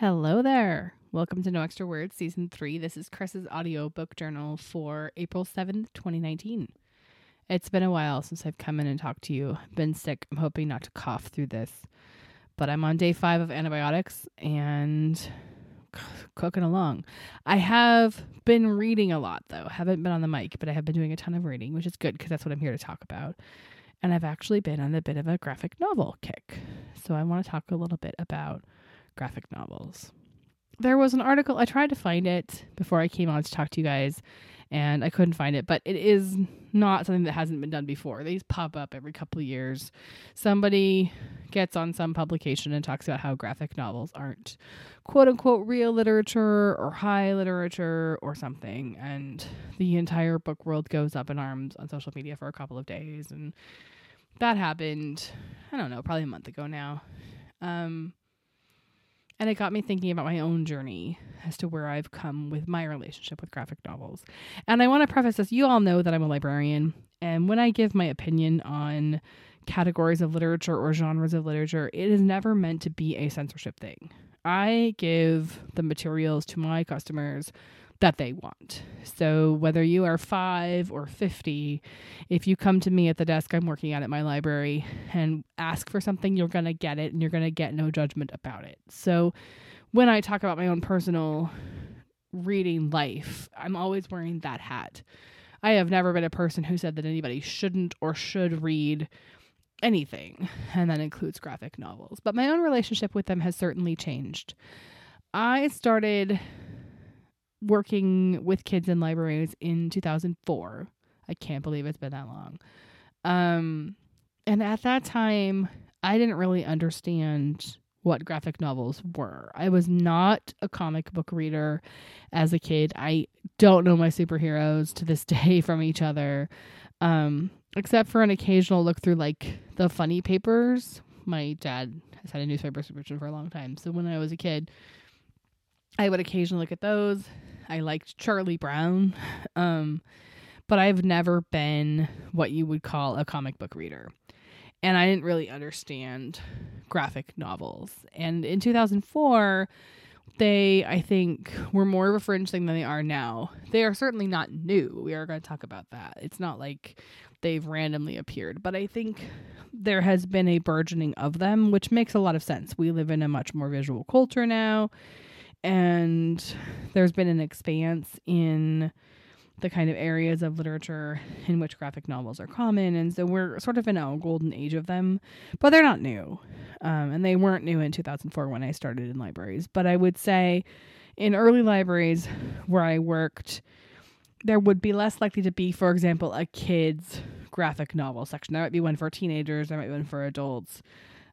Hello there. Welcome to No Extra Words, Season 3. This is Chris's audiobook journal for April 7th, 2019. It's been a while since I've come in and talked to you. Been sick. I'm hoping not to cough through this. But I'm on day five of antibiotics and cooking along. I have been reading a lot, though. Haven't been on the mic, but I have been doing a ton of reading, which is good because that's what I'm here to talk about. And I've actually been on a bit of a graphic novel kick. So I want to talk a little bit about graphic novels. There was an article, I tried to find it before I came on to talk to you guys, and I couldn't find it, but it is not something that hasn't been done before. These pop up every couple of years. Somebody gets on some publication and talks about how graphic novels aren't quote unquote real literature or high literature or something, and the entire book world goes up in arms on social media for a couple of days. And that happened, I don't know, probably a month ago now. Um, and it got me thinking about my own journey as to where I've come with my relationship with graphic novels. And I want to preface this you all know that I'm a librarian. And when I give my opinion on categories of literature or genres of literature, it is never meant to be a censorship thing. I give the materials to my customers that they want. So whether you are 5 or 50, if you come to me at the desk I'm working at at my library and ask for something, you're going to get it and you're going to get no judgment about it. So when I talk about my own personal reading life, I'm always wearing that hat. I have never been a person who said that anybody shouldn't or should read anything, and that includes graphic novels. But my own relationship with them has certainly changed. I started working with kids in libraries in 2004. I can't believe it's been that long. Um, and at that time, I didn't really understand what graphic novels were. I was not a comic book reader as a kid. I don't know my superheroes to this day from each other, um, except for an occasional look through like the funny papers. My dad has had a newspaper subscription for a long time. So when I was a kid, I would occasionally look at those. I liked Charlie Brown. Um, but I've never been what you would call a comic book reader. And I didn't really understand graphic novels. And in 2004, they, I think, were more of a fringe thing than they are now. They are certainly not new. We are going to talk about that. It's not like they've randomly appeared, but I think there has been a burgeoning of them, which makes a lot of sense. We live in a much more visual culture now and there's been an expanse in the kind of areas of literature in which graphic novels are common and so we're sort of in a golden age of them but they're not new. Um, and they weren't new in 2004 when i started in libraries but i would say in early libraries where i worked there would be less likely to be for example a kids graphic novel section. There might be one for teenagers there might be one for adults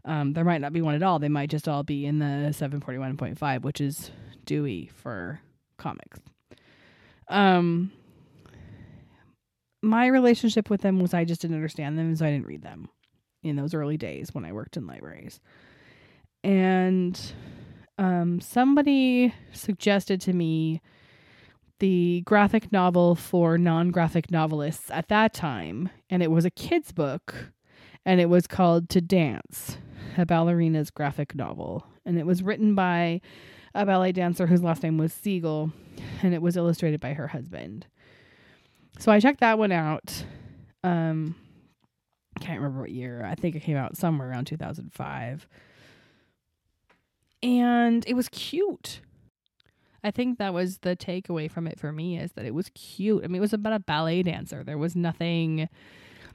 um, there might not be one at all. They might just all be in the 741.5, which is Dewey for comics. Um, my relationship with them was I just didn't understand them, so I didn't read them in those early days when I worked in libraries. And um, somebody suggested to me the graphic novel for non graphic novelists at that time, and it was a kid's book, and it was called To Dance a ballerina's graphic novel. And it was written by a ballet dancer whose last name was Siegel, and it was illustrated by her husband. So I checked that one out. Um, can't remember what year. I think it came out somewhere around 2005. And it was cute. I think that was the takeaway from it for me is that it was cute. I mean, it was about a ballet dancer. There was nothing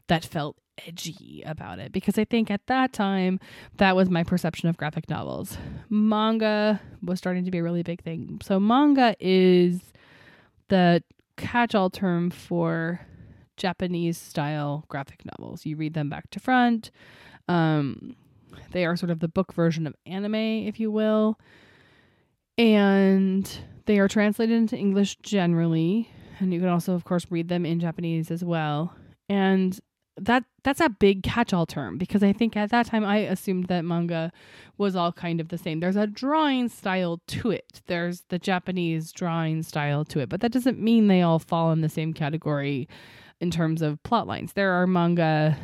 that felt edgy about it because I think at that time that was my perception of graphic novels. Manga was starting to be a really big thing. So manga is the catch-all term for Japanese style graphic novels. You read them back to front. Um, they are sort of the book version of anime, if you will. And they are translated into English generally. And you can also, of course, read them in Japanese as well. And that that's a big catch-all term because I think at that time I assumed that manga was all kind of the same. There's a drawing style to it. There's the Japanese drawing style to it, but that doesn't mean they all fall in the same category in terms of plot lines. There are manga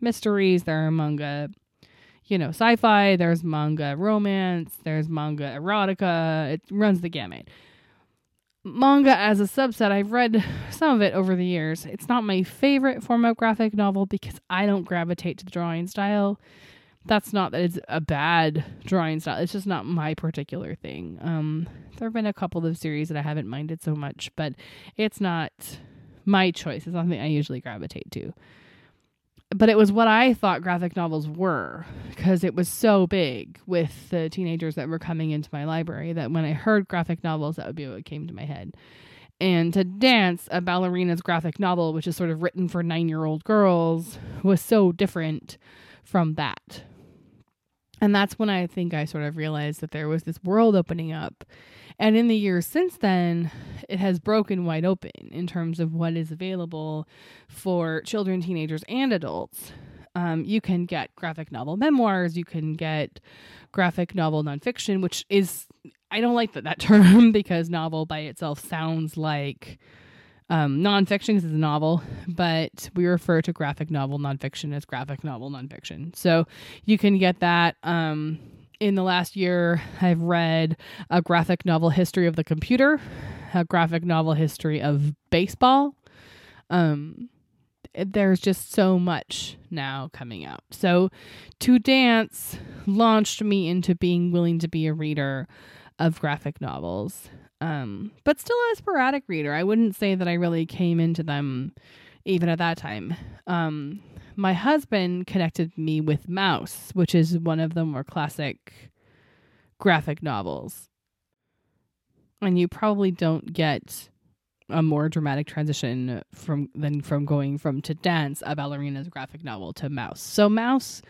mysteries, there are manga you know, sci fi, there's manga romance, there's manga erotica. It runs the gamut. Manga as a subset, I've read some of it over the years. It's not my favorite form of graphic novel because I don't gravitate to the drawing style. That's not that it's a bad drawing style. It's just not my particular thing. Um, there have been a couple of series that I haven't minded so much, but it's not my choice. It's something I usually gravitate to but it was what I thought graphic novels were because it was so big with the teenagers that were coming into my library that when I heard graphic novels, that would be what came to my head. And to dance, a ballerina's graphic novel, which is sort of written for nine year old girls, was so different from that. And that's when I think I sort of realized that there was this world opening up and in the years since then, it has broken wide open in terms of what is available for children, teenagers, and adults. Um, you can get graphic novel memoirs, you can get graphic novel nonfiction, which is, I don't like that, that term because novel by itself sounds like um, nonfiction is a novel, but we refer to graphic novel nonfiction as graphic novel nonfiction. So you can get that. Um, in the last year, I've read a graphic novel history of the computer, a graphic novel history of baseball. Um, there's just so much now coming out. So, To Dance launched me into being willing to be a reader of graphic novels, um, but still a sporadic reader. I wouldn't say that I really came into them even at that time. Um, my husband connected me with Maus, which is one of the more classic graphic novels. And you probably don't get a more dramatic transition from than from going from to dance a ballerina's graphic novel to Maus so Maus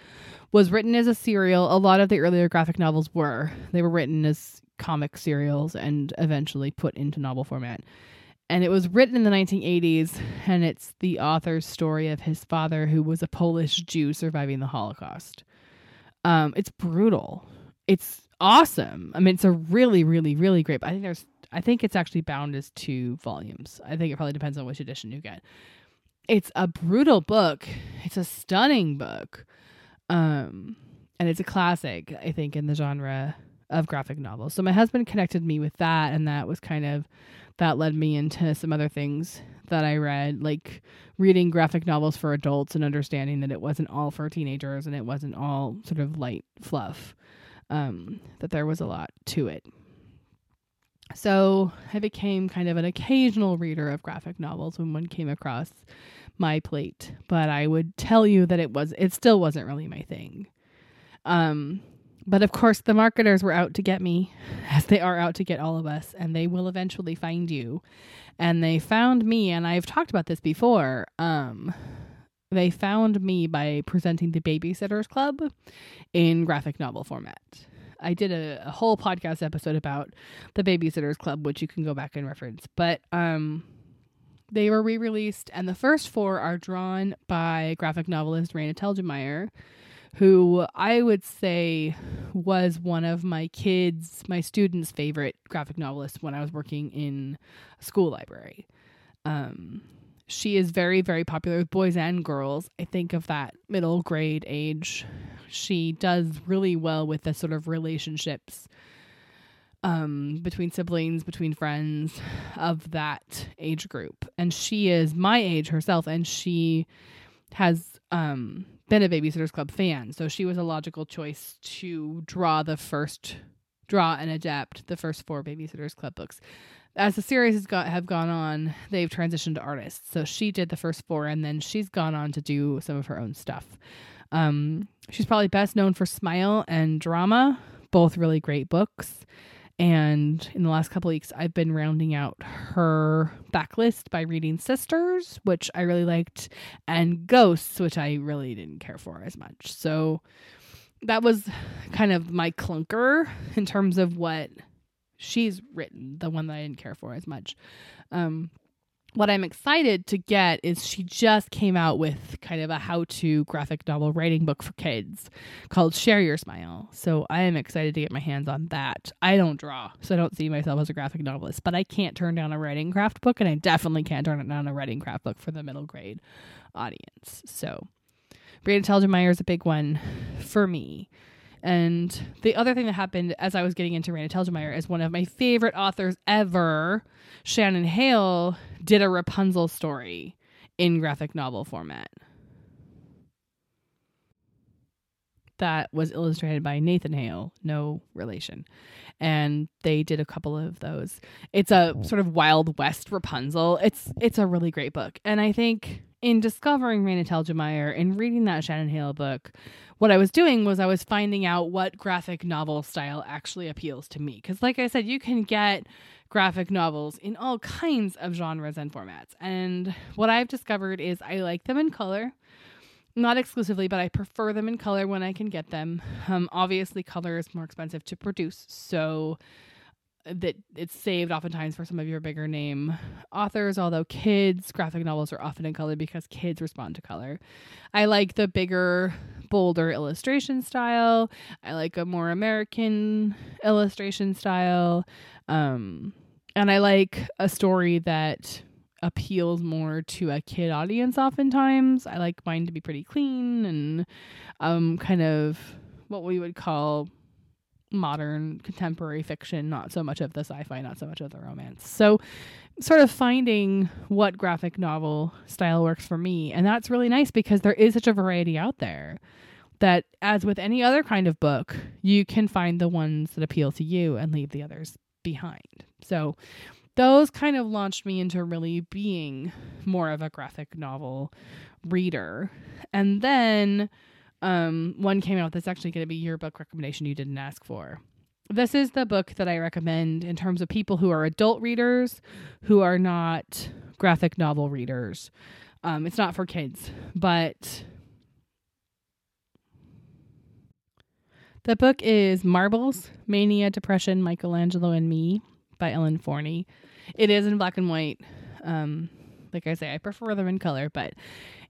was written as a serial a lot of the earlier graphic novels were they were written as comic serials and eventually put into novel format. And it was written in the 1980s and it's the author's story of his father who was a polish jew surviving the holocaust. Um, it's brutal. It's awesome. I mean it's a really really really great i think there's i think it's actually bound as two volumes. I think it probably depends on which edition you get. It's a brutal book. It's a stunning book. Um and it's a classic i think in the genre of graphic novels so my husband connected me with that and that was kind of that led me into some other things that I read, like reading graphic novels for adults and understanding that it wasn't all for teenagers and it wasn't all sort of light fluff, um, that there was a lot to it. So I became kind of an occasional reader of graphic novels when one came across my plate, but I would tell you that it was it still wasn't really my thing. Um, but of course, the marketers were out to get me, as they are out to get all of us, and they will eventually find you. And they found me, and I've talked about this before. Um, they found me by presenting the Babysitters Club in graphic novel format. I did a, a, whole podcast episode about the Babysitters Club, which you can go back and reference. But um, they were re released, and the first four are drawn by graphic novelist Raina Telgemeier who I would say was one of my kids, my students' favorite graphic novelists when I was working in a school library. Um, she is very, very popular with boys and girls. I think of that middle grade age. She does really well with the sort of relationships um, between siblings, between friends of that age group. And she is my age herself, and she has um, been a Babysitters Club fan, so she was a logical choice to draw the first, draw and adapt the first four Babysitters Club books. As the series has got have gone on, they've transitioned to artists. So she did the first four, and then she's gone on to do some of her own stuff. Um, she's probably best known for Smile and Drama, both really great books. And in the last couple weeks, I've been rounding out her backlist by reading Sisters, which I really liked, and Ghosts, which I really didn't care for as much. So that was kind of my clunker in terms of what she's written, the one that I didn't care for as much. Um, what I'm excited to get is she just came out with kind of a how to graphic novel writing book for kids called Share Your Smile. So I am excited to get my hands on that. I don't draw, so I don't see myself as a graphic novelist, but I can't turn down a writing craft book, and I definitely can't turn it down a writing craft book for the middle grade audience. So Raina Telgemeier is a big one for me. And the other thing that happened as I was getting into Raina Telgemeier is one of my favorite authors ever, Shannon Hale, did a Rapunzel story in graphic novel format. That was illustrated by Nathan Hale, no relation. And they did a couple of those. It's a sort of Wild West Rapunzel. It's it's a really great book. And I think in discovering Raina Telgemeier and reading that Shannon Hale book, what I was doing was I was finding out what graphic novel style actually appeals to me. Because, like I said, you can get graphic novels in all kinds of genres and formats. And what I've discovered is I like them in color. Not exclusively, but I prefer them in color when I can get them. Um, obviously, color is more expensive to produce, so that it's saved oftentimes for some of your bigger name authors, although kids' graphic novels are often in color because kids respond to color. I like the bigger, bolder illustration style. I like a more American illustration style. Um, and I like a story that appeals more to a kid audience oftentimes. I like mine to be pretty clean and um, kind of what we would call modern contemporary fiction, not so much of the sci fi, not so much of the romance. So, sort of finding what graphic novel style works for me. And that's really nice because there is such a variety out there that, as with any other kind of book, you can find the ones that appeal to you and leave the others behind. So, those kind of launched me into really being more of a graphic novel reader. And then um, one came out that's actually going to be your book recommendation you didn't ask for. This is the book that I recommend in terms of people who are adult readers who are not graphic novel readers. Um, it's not for kids, but the book is Marbles, Mania, Depression, Michelangelo, and Me by Ellen Forney. It is in black and white. Um, like I say, I prefer them in color, but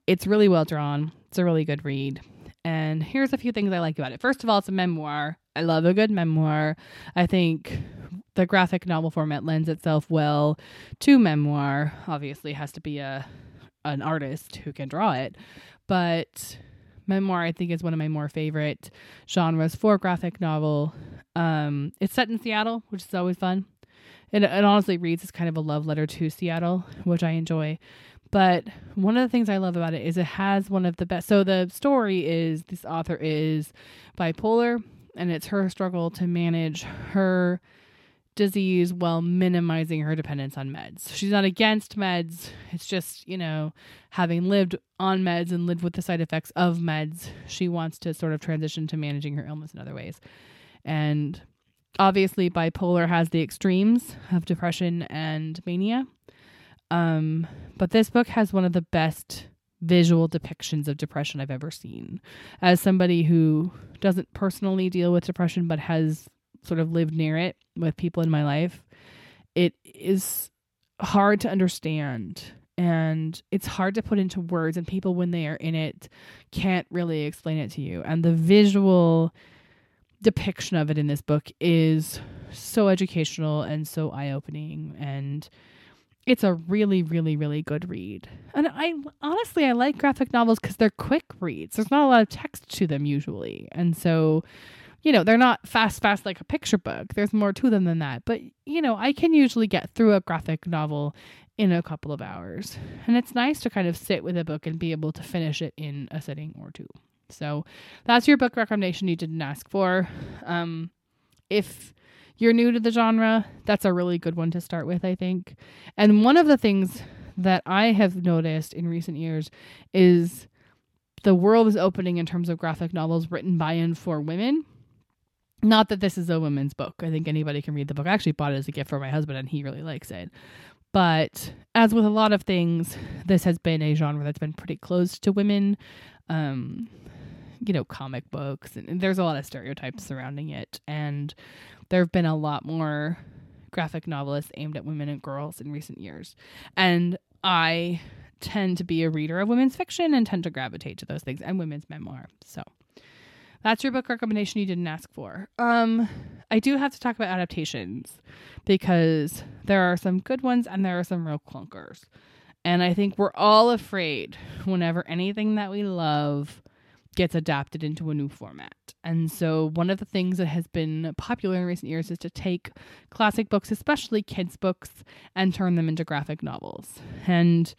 it's really well drawn. It's a really good read. And here's a few things I like about it. First of all, it's a memoir. I love a good memoir. I think the graphic novel format lends itself well to memoir. Obviously, has to be a an artist who can draw it, but memoir I think is one of my more favorite genres for graphic novel. Um, it's set in Seattle, which is always fun. It, it honestly reads as kind of a love letter to Seattle, which I enjoy. But one of the things I love about it is it has one of the best. So the story is this author is bipolar, and it's her struggle to manage her disease while minimizing her dependence on meds. She's not against meds. It's just, you know, having lived on meds and lived with the side effects of meds, she wants to sort of transition to managing her illness in other ways. And obviously, bipolar has the extremes of depression and mania. Um, but this book has one of the best visual depictions of depression I've ever seen. As somebody who doesn't personally deal with depression but has sort of lived near it with people in my life, it is hard to understand and it's hard to put into words and people when they are in it can't really explain it to you. And the visual depiction of it in this book is so educational and so eye-opening and it's a really really really good read. And i honestly i like graphic novels because they're quick reads. There's not a lot of text to them usually. And so you know they're not fast fast like a picture book. There's more to them than that. But you know i can usually get through a graphic novel in a couple of hours. And it's nice to kind of sit with a book and be able to finish it in a sitting or two. So that's your book recommendation you didn't ask for. Um if you're new to the genre, that's a really good one to start with, I think. And one of the things that I have noticed in recent years is the world is opening in terms of graphic novels written by and for women. Not that this is a women's book. I think anybody can read the book. I actually bought it as a gift for my husband and he really likes it. But as with a lot of things, this has been a genre that's been pretty closed to women. Um, you know, comic books, and there's a lot of stereotypes surrounding it. And there have been a lot more graphic novelists aimed at women and girls in recent years. And I tend to be a reader of women's fiction and tend to gravitate to those things and women's memoir. So that's your book recommendation you didn't ask for. Um, I do have to talk about adaptations because there are some good ones and there are some real clunkers. And I think we're all afraid whenever anything that we love gets adapted into a new format. And so, one of the things that has been popular in recent years is to take classic books, especially kids' books, and turn them into graphic novels. And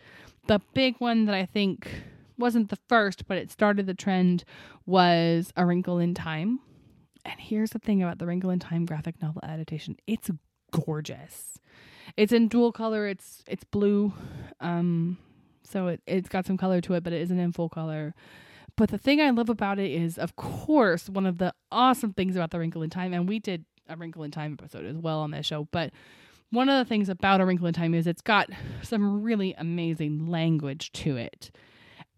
the big one that I think wasn't the first, but it started the trend was A Wrinkle in Time. And here's the thing about the Wrinkle in Time graphic novel adaptation it's gorgeous. It's in dual color, it's it's blue. Um, so it, it's got some color to it, but it isn't in full color. But the thing I love about it is, of course, one of the awesome things about The Wrinkle in Time, and we did a Wrinkle in Time episode as well on this show, but one of the things about A Wrinkle in Time is it's got some really amazing language to it.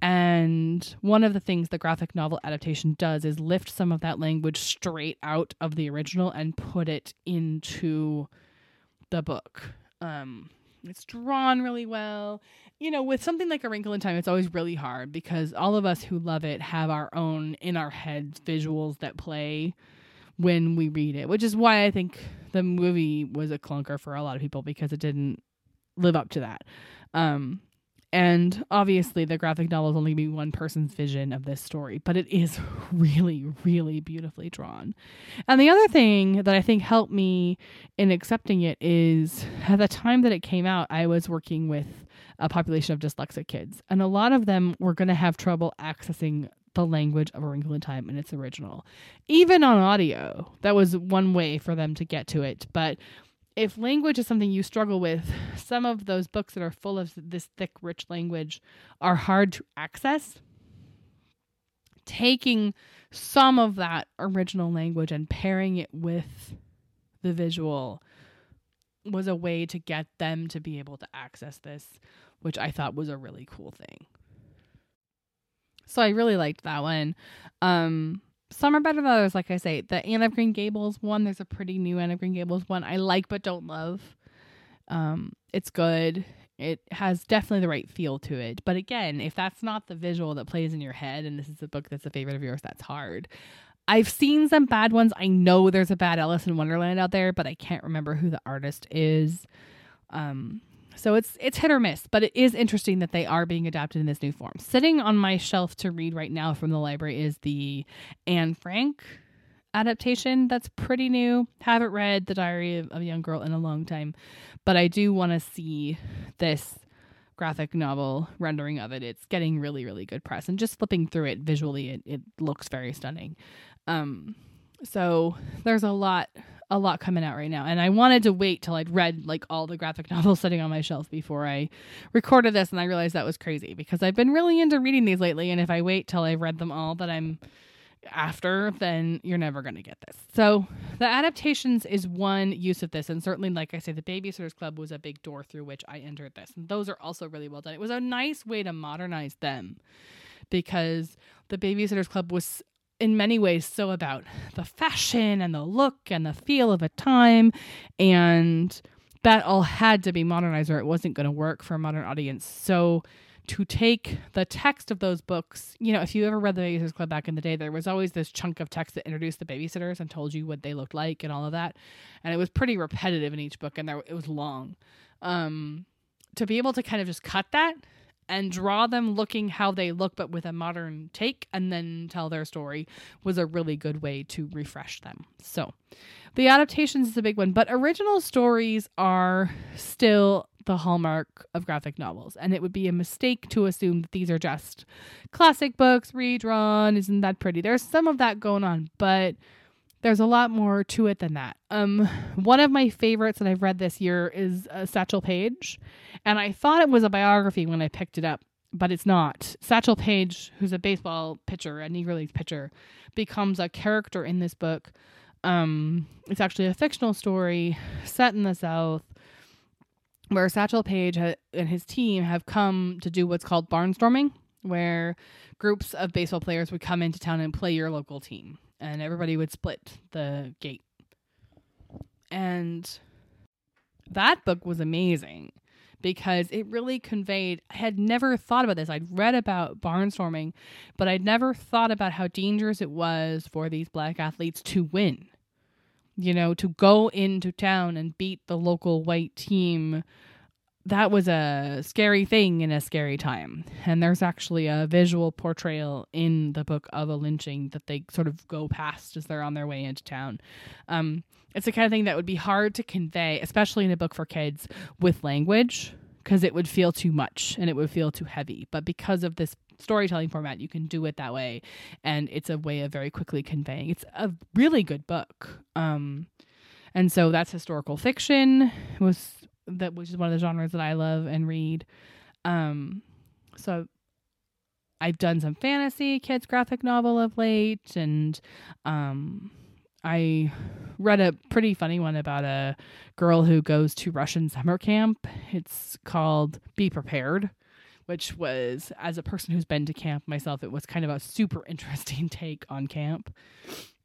And one of the things the graphic novel adaptation does is lift some of that language straight out of the original and put it into the book. Um, it's drawn really well. You know, with something like A Wrinkle in Time, it's always really hard because all of us who love it have our own in our heads visuals that play when we read it, which is why I think the movie was a clunker for a lot of people because it didn't live up to that. Um, and obviously, the graphic novel is only be one person's vision of this story, but it is really, really beautifully drawn. And the other thing that I think helped me in accepting it is at the time that it came out, I was working with a population of dyslexic kids, and a lot of them were going to have trouble accessing the language of A Wrinkle in Time in its original. Even on audio, that was one way for them to get to it. But if language is something you struggle with, some of those books that are full of this thick, rich language are hard to access. Taking some of that original language and pairing it with the visual was a way to get them to be able to access this, which I thought was a really cool thing. So I really liked that one. Um, some are better than others. Like I say, the Anne of Green Gables one, there's a pretty new Anne of Green Gables one I like but don't love. Um, it's good. It has definitely the right feel to it. But again, if that's not the visual that plays in your head, and this is a book that's a favorite of yours, that's hard. I've seen some bad ones. I know there's a bad Alice in Wonderland out there, but I can't remember who the artist is. Um, so it's it's hit or miss, but it is interesting that they are being adapted in this new form. Sitting on my shelf to read right now from the library is the Anne Frank adaptation that's pretty new. Haven't read The Diary of, a Young Girl in a long time, but I do want to see this graphic novel rendering of it. It's getting really, really good press. And just flipping through it visually, it, it looks very stunning. Um, so there's a lot a lot coming out right now. And I wanted to wait till I'd read like all the graphic novels sitting on my shelf before I recorded this. And I realized that was crazy because I've been really into reading these lately. And if I wait till I've read them all that I'm after, then you're never going to get this. So the adaptations is one use of this. And certainly, like I say, the Babysitters Club was a big door through which I entered this. And those are also really well done. It was a nice way to modernize them because the Babysitters Club was in many ways so about the fashion and the look and the feel of a time and that all had to be modernized or it wasn't going to work for a modern audience. So to take the text of those books you know if you ever read the babysitters club back in the day there was always this chunk of text that introduced the babysitters and told you what they looked like and all of that and it was pretty repetitive in each book and there it was long. Um to be able to kind of just cut that and draw them looking how they look but with a modern take and then tell their story was a really good way to refresh them. So, the adaptations is a big one, but original stories are still the hallmark of graphic novels and it would be a mistake to assume that these are just classic books redrawn isn't that pretty. There's some of that going on, but there's a lot more to it than that. Um, one of my favorites that I've read this year is uh, Satchel Paige, and I thought it was a biography when I picked it up, but it's not. Satchel Paige, who's a baseball pitcher, a Negro League pitcher, becomes a character in this book. Um, it's actually a fictional story set in the South where Satchel Paige ha- and his team have come to do what's called barnstorming, where groups of baseball players would come into town and play your local team and everybody would split the gate. And that book was amazing because it really conveyed I had never thought about this. I'd read about barnstorming, but I'd never thought about how dangerous it was for these black athletes to win. You know, to go into town and beat the local white team that was a scary thing in a scary time. And there's actually a visual portrayal in the book of a lynching that they sort of go past as they're on their way into town. Um, it's the kind of thing that would be hard to convey, especially in a book for kids with language, because it would feel too much and it would feel too heavy. But because of this storytelling format, you can do it that way. And it's a way of very quickly conveying. It's a really good book. Um, and so that's historical fiction was that which is one of the genres that I love and read. Um, so I've done some fantasy kids graphic novel of late, and um, I read a pretty funny one about a girl who goes to Russian summer camp. It's called Be Prepared, which was, as a person who's been to camp myself, it was kind of a super interesting take on camp.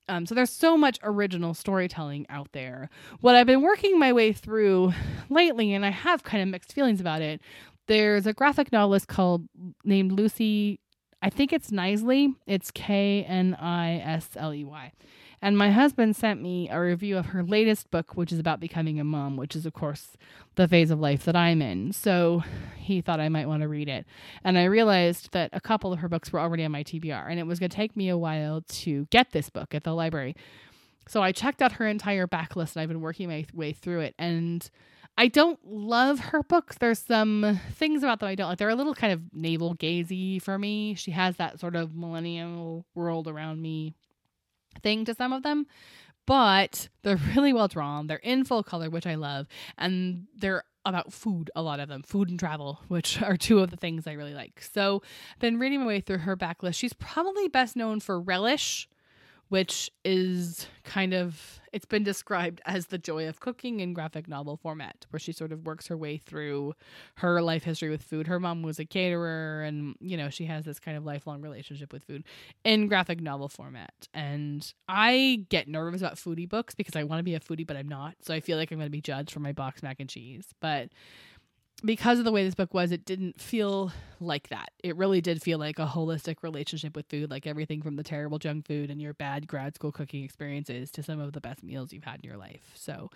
Um, so there's so much original storytelling out there. What I've been working my way through lately, and I have kind of mixed feelings about it. There's a graphic novelist called named Lucy. I think it's Knisley. It's K N I S L E Y. And my husband sent me a review of her latest book, which is about becoming a mom, which is, of course, the phase of life that I'm in. So he thought I might want to read it. And I realized that a couple of her books were already on my TBR, and it was going to take me a while to get this book at the library. So I checked out her entire backlist, and I've been working my way through it. And I don't love her books. There's some things about them I don't like. They're a little kind of navel gazy for me. She has that sort of millennial world around me thing to some of them, but they're really well drawn. They're in full color, which I love, and they're about food, a lot of them, food and travel, which are two of the things I really like. So, been reading my way through her backlist. She's probably best known for Relish, which is kind of it's been described as the joy of cooking in graphic novel format where she sort of works her way through her life history with food. Her mom was a caterer and you know she has this kind of lifelong relationship with food in graphic novel format. And i get nervous about foodie books because i want to be a foodie but i'm not. So i feel like i'm going to be judged for my box mac and cheese. But because of the way this book was, it didn't feel like that. It really did feel like a holistic relationship with food, like everything from the terrible junk food and your bad grad school cooking experiences to some of the best meals you've had in your life. So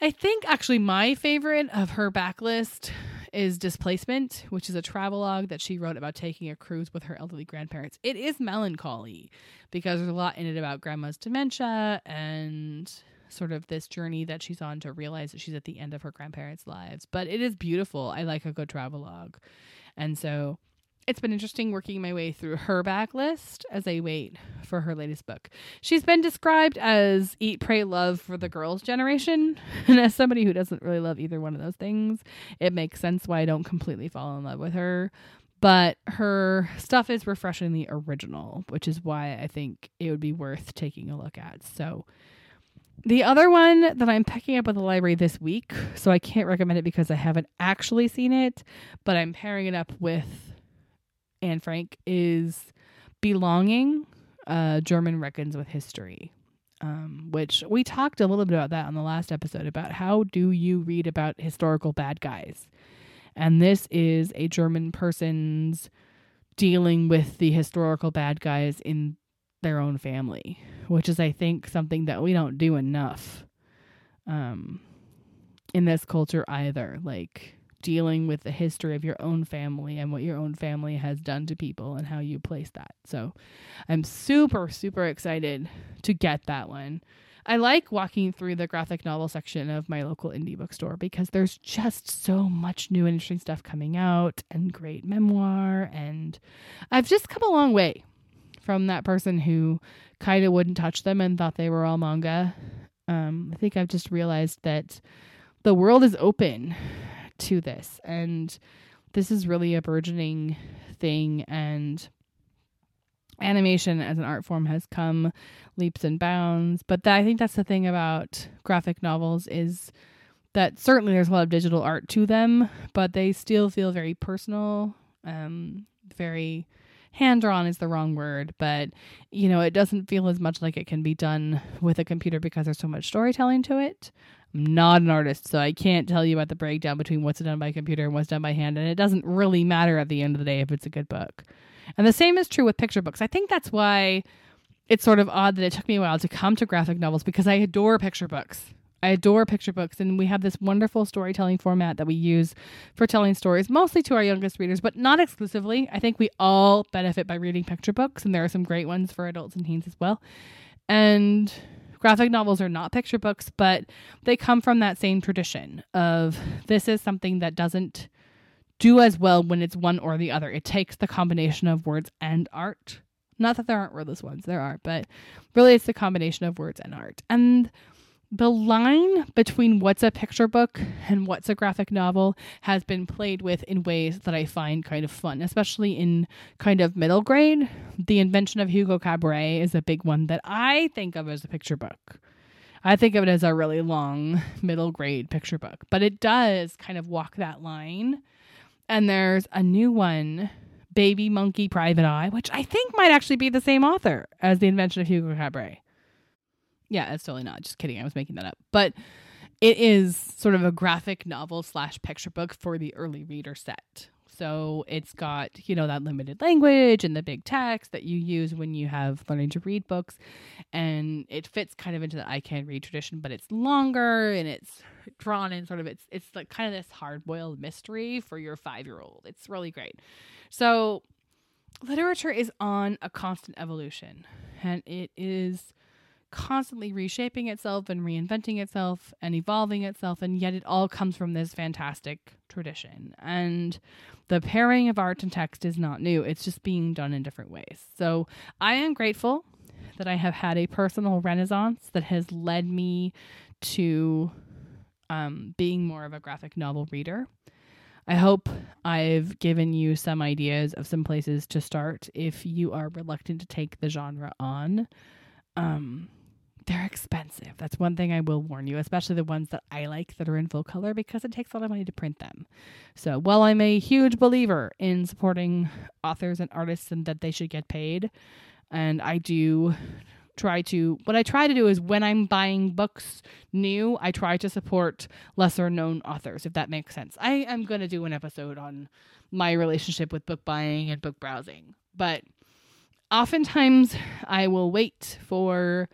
I think actually my favorite of her backlist is Displacement, which is a travelogue that she wrote about taking a cruise with her elderly grandparents. It is melancholy because there's a lot in it about grandma's dementia and sort of this journey that she's on to realize that she's at the end of her grandparents' lives. But it is beautiful. I like a good travelogue. And so it's been interesting working my way through her backlist as I wait for her latest book. She's been described as Eat, Pray, Love for the girls' generation. And as somebody who doesn't really love either one of those things, it makes sense why I don't completely fall in love with her. But her stuff is refreshingly original, which is why I think it would be worth taking a look at. So the other one that I'm picking up at the library this week, so I can't recommend it because I haven't actually seen it, but I'm pairing it up with Anne Frank, is Belonging, uh, German Reckons with History. Um, which we talked a little bit about that on the last episode about how do you read about historical bad guys. And this is a German person's dealing with the historical bad guys in their own family, which is, I think, something that we don't do enough um, in this culture either. Like dealing with the history of your own family and what your own family has done to people and how you place that. So I'm super, super excited to get that one. I like walking through the graphic novel section of my local indie bookstore because there's just so much new and interesting stuff coming out and great memoir. And I've just come a long way from that person who kind of wouldn't touch them and thought they were all manga. Um, I think I've just realized that the world is open to this, and this is really a burgeoning thing. And animation as an art form has come leaps and bounds. But that, I think that's the thing about graphic novels is that certainly there's a lot of digital art to them, but they still feel very personal, um, very hand drawn is the wrong word, but you know, it doesn't feel as much like it can be done with a computer because there's so much storytelling to it. I'm not an artist, so I can't tell you about the breakdown between what's done by computer and what's done by hand, and it doesn't really matter at the end of the day if it's a good book. And the same is true with picture books. I think that's why it's sort of odd that it took me a while to come to graphic novels because I adore picture books. I adore picture books, and we have this wonderful storytelling format that we use for telling stories, mostly to our youngest readers, but not exclusively. I think we all benefit by reading picture books, and there are some great ones for adults and teens as well. And graphic novels are not picture books, but they come from that same tradition of this is something that doesn't do as well when it's one or the other. It takes the combination of words and art. Not that there aren't wordless ones, there are, but really it's the combination of words and art. And the line between what's a picture book and what's a graphic novel has been played with in ways that I find kind of fun, especially in kind of middle grade. The invention of Hugo Cabret is a big one that I think of as a picture book. I think of it as a really long middle grade picture book, but it does kind of walk that line. And there's a new one, Baby Monkey Private Eye, which I think might actually be the same author as The Invention of Hugo Cabret. Yeah, it's totally not. Just kidding. I was making that up. But it is sort of a graphic novel slash picture book for the early reader set. So it's got, you know, that limited language and the big text that you use when you have learning to read books. And it fits kind of into the I can read tradition, but it's longer and it's drawn in sort of it's it's like kind of this hard boiled mystery for your five year old. It's really great. So literature is on a constant evolution and it is constantly reshaping itself and reinventing itself and evolving itself, and yet it all comes from this fantastic tradition. And the pairing of art and text is not new, it's just being done in different ways. So I am grateful that I have had a personal renaissance that has led me to um, being more of a graphic novel reader. I hope I've given you some ideas of some places to start if you are reluctant to take the genre on. Um, they're expensive. That's one thing I will warn you, especially the ones that I like that are in full color because it takes a lot of money to print them. So, while I'm a huge believer in supporting authors and artists and that they should get paid, and I do try to what I try to do is when I'm buying books new, I try to support lesser known authors if that makes sense. I am going to do an episode on my relationship with book buying and book browsing. But oftentimes I will wait for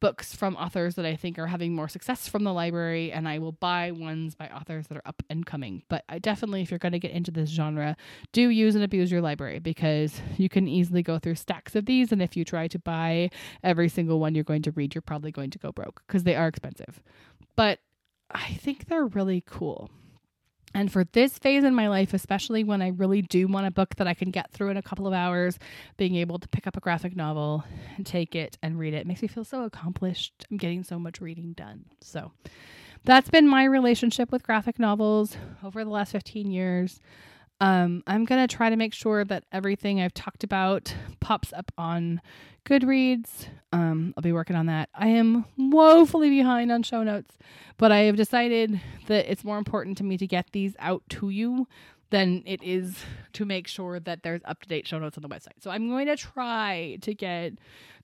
books from authors that I think are having more success from the library, and I will buy ones by authors that are up and coming. But I definitely, if you're going to get into this genre, do use and abuse your library because you can easily go through stacks of these. And if you try to buy every single one you're going to read, you're probably going to go broke because they are expensive. But I think they're really cool. And for this phase in my life, especially when I really do want a book that I can get through in a couple of hours, being able to pick up a graphic novel and take it and read it makes me feel so accomplished. I'm getting so much reading done. So that's been my relationship with graphic novels over the last 15 years. Um, I'm going to try to make sure that everything I've talked about pops up on Goodreads. Um, I'll be working on that. I am woefully behind on show notes, but I have decided that it's more important to me to get these out to you than it is to make sure that there's up to date show notes on the website. So I'm going to try to get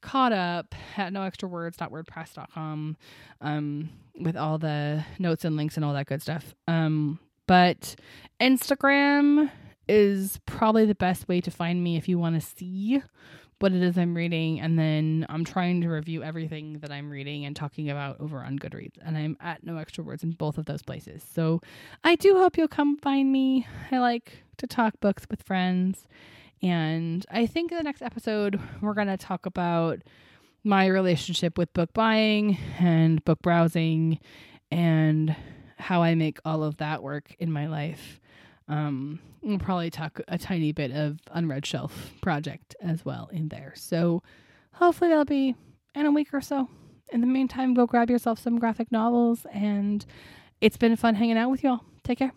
caught up at noextrawords.wordpress.com um, with all the notes and links and all that good stuff. Um, but Instagram is probably the best way to find me if you want to see what it is I'm reading. And then I'm trying to review everything that I'm reading and talking about over on Goodreads. And I'm at no extra words in both of those places. So I do hope you'll come find me. I like to talk books with friends. And I think in the next episode, we're going to talk about my relationship with book buying and book browsing and how I make all of that work in my life. Um, we'll probably talk a tiny bit of Unread Shelf project as well in there. So hopefully that'll be in a week or so. In the meantime, go grab yourself some graphic novels, and it's been fun hanging out with y'all. Take care.